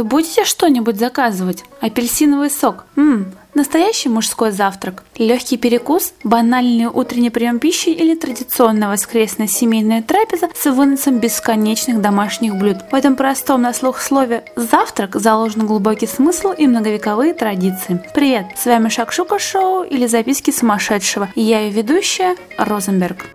Вы будете что-нибудь заказывать? Апельсиновый сок? Ммм, Настоящий мужской завтрак, легкий перекус, банальный утренний прием пищи или традиционная воскресная семейная трапеза с выносом бесконечных домашних блюд. В этом простом на слух слове «завтрак» заложен глубокий смысл и многовековые традиции. Привет, с вами Шакшука Шоу или записки сумасшедшего. Я ее ведущая Розенберг.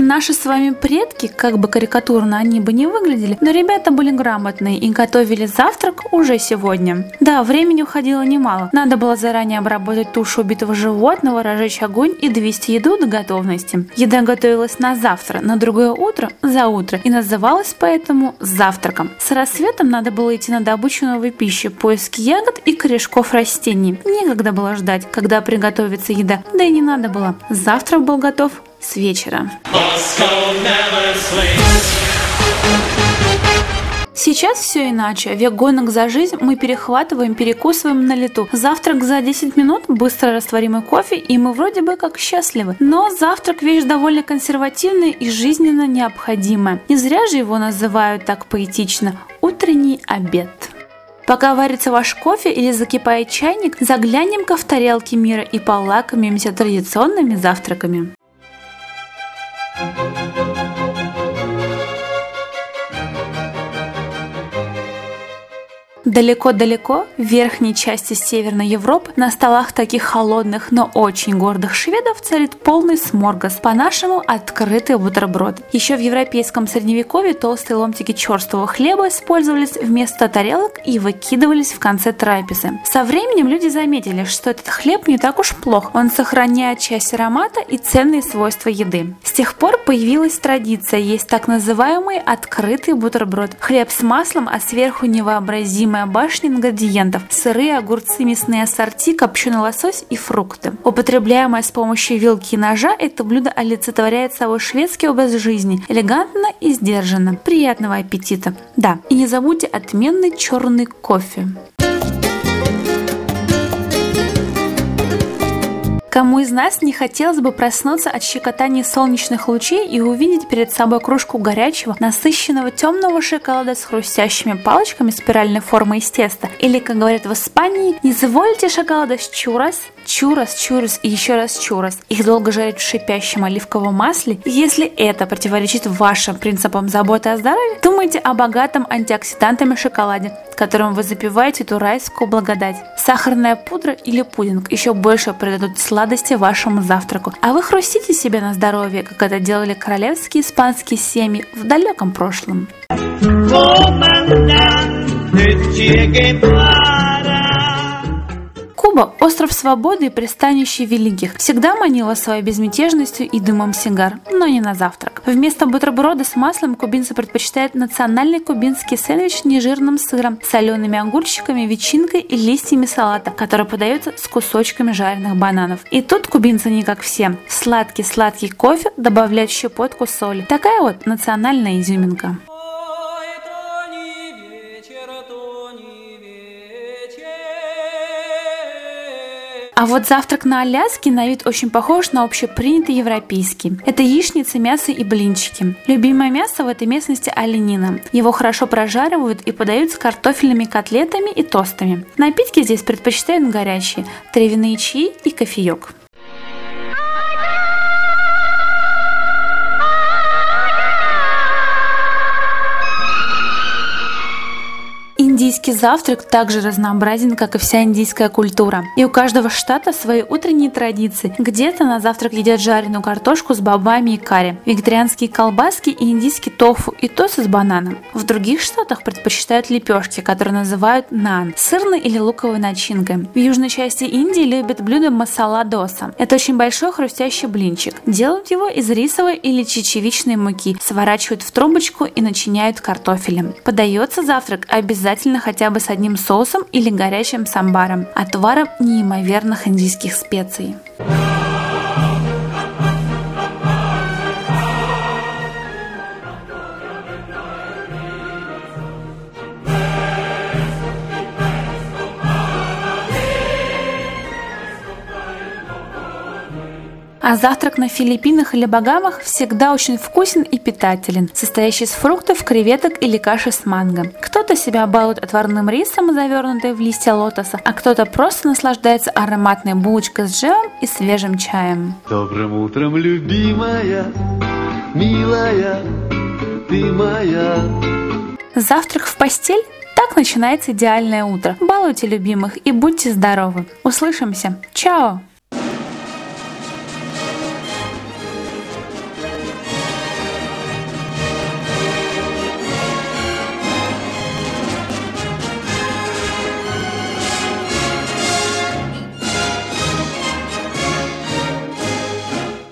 Наши с вами предки, как бы карикатурно они бы не выглядели, но ребята были грамотные и готовили завтрак уже сегодня. Да, времени уходило немало. Надо было заранее обработать тушу убитого животного, разжечь огонь и довести еду до готовности. Еда готовилась на завтра, на другое утро, за утро и называлась поэтому завтраком. С рассветом надо было идти на добычу новой пищи, поиски ягод и корешков растений. Некогда было ждать, когда приготовится еда, да и не надо было. Завтрак был готов с вечера. Сейчас все иначе. Век гонок за жизнь мы перехватываем, перекусываем на лету. Завтрак за 10 минут, быстро растворимый кофе, и мы вроде бы как счастливы. Но завтрак вещь довольно консервативная и жизненно необходимая. Не зря же его называют так поэтично «утренний обед». Пока варится ваш кофе или закипает чайник, заглянем-ка в тарелки мира и полакомимся традиционными завтраками. Далеко-далеко, в верхней части Северной Европы, на столах таких холодных, но очень гордых шведов царит полный сморгас, по-нашему открытый бутерброд. Еще в европейском средневековье толстые ломтики черствого хлеба использовались вместо тарелок и выкидывались в конце трапезы. Со временем люди заметили, что этот хлеб не так уж плох, он сохраняет часть аромата и ценные свойства еды. С тех пор появилась традиция есть так называемый открытый бутерброд. Хлеб с маслом, а сверху невообразимая самая башня ингредиентов – сырые огурцы, мясные ассорти, копченый лосось и фрукты. Употребляемое с помощью вилки и ножа, это блюдо олицетворяет собой шведский образ жизни, элегантно и сдержанно. Приятного аппетита! Да, и не забудьте отменный черный кофе. Кому из нас не хотелось бы проснуться от щекотания солнечных лучей и увидеть перед собой кружку горячего, насыщенного темного шоколада с хрустящими палочками спиральной формы из теста? Или, как говорят в Испании, не заволите шоколада с чурас, чурас, чурас и еще раз чурас. Их долго жарят в шипящем оливковом масле. Если это противоречит вашим принципам заботы о здоровье, думайте о богатом антиоксидантами шоколаде, которым вы запиваете эту райскую благодать. Сахарная пудра или пудинг еще больше придадут сладости вашему завтраку. А вы хрустите себе на здоровье, как это делали королевские испанские семьи в далеком прошлом. Куба – остров свободы и пристанище великих. Всегда манила своей безмятежностью и дымом сигар, но не на завтрак. Вместо бутерброда с маслом кубинцы предпочитают национальный кубинский сэндвич с нежирным сыром, солеными огурчиками, ветчинкой и листьями салата, который подается с кусочками жареных бананов. И тут кубинцы не как все. Сладкий-сладкий кофе добавляют щепотку соли. Такая вот национальная изюминка. А вот завтрак на Аляске на вид очень похож на общепринятый европейский. Это яичница, мясо и блинчики. Любимое мясо в этой местности оленина. Его хорошо прожаривают и подают с картофельными котлетами и тостами. Напитки здесь предпочитают горячие, травяные чаи и кофеек. Индийский завтрак также разнообразен, как и вся индийская культура. И у каждого штата свои утренние традиции. Где-то на завтрак едят жареную картошку с бобами и карри, вегетарианские колбаски и индийский тофу и тосы с бананом. В других штатах предпочитают лепешки, которые называют нан, сырной или луковой начинкой. В южной части Индии любят блюдо масала доса. Это очень большой хрустящий блинчик. Делают его из рисовой или чечевичной муки, сворачивают в трубочку и начиняют картофелем. Подается завтрак обязательно хотя бы с одним соусом или горячим самбаром, отваром неимоверных индийских специй. А завтрак на Филиппинах или Багамах всегда очень вкусен и питателен, состоящий из фруктов, креветок или каши с манго. Кто-то себя балует отварным рисом, завернутым в листья лотоса, а кто-то просто наслаждается ароматной булочкой с джемом и свежим чаем. Добрым утром, любимая, милая, ты моя. Завтрак в постель? Так начинается идеальное утро. Балуйте любимых и будьте здоровы. Услышимся. Чао!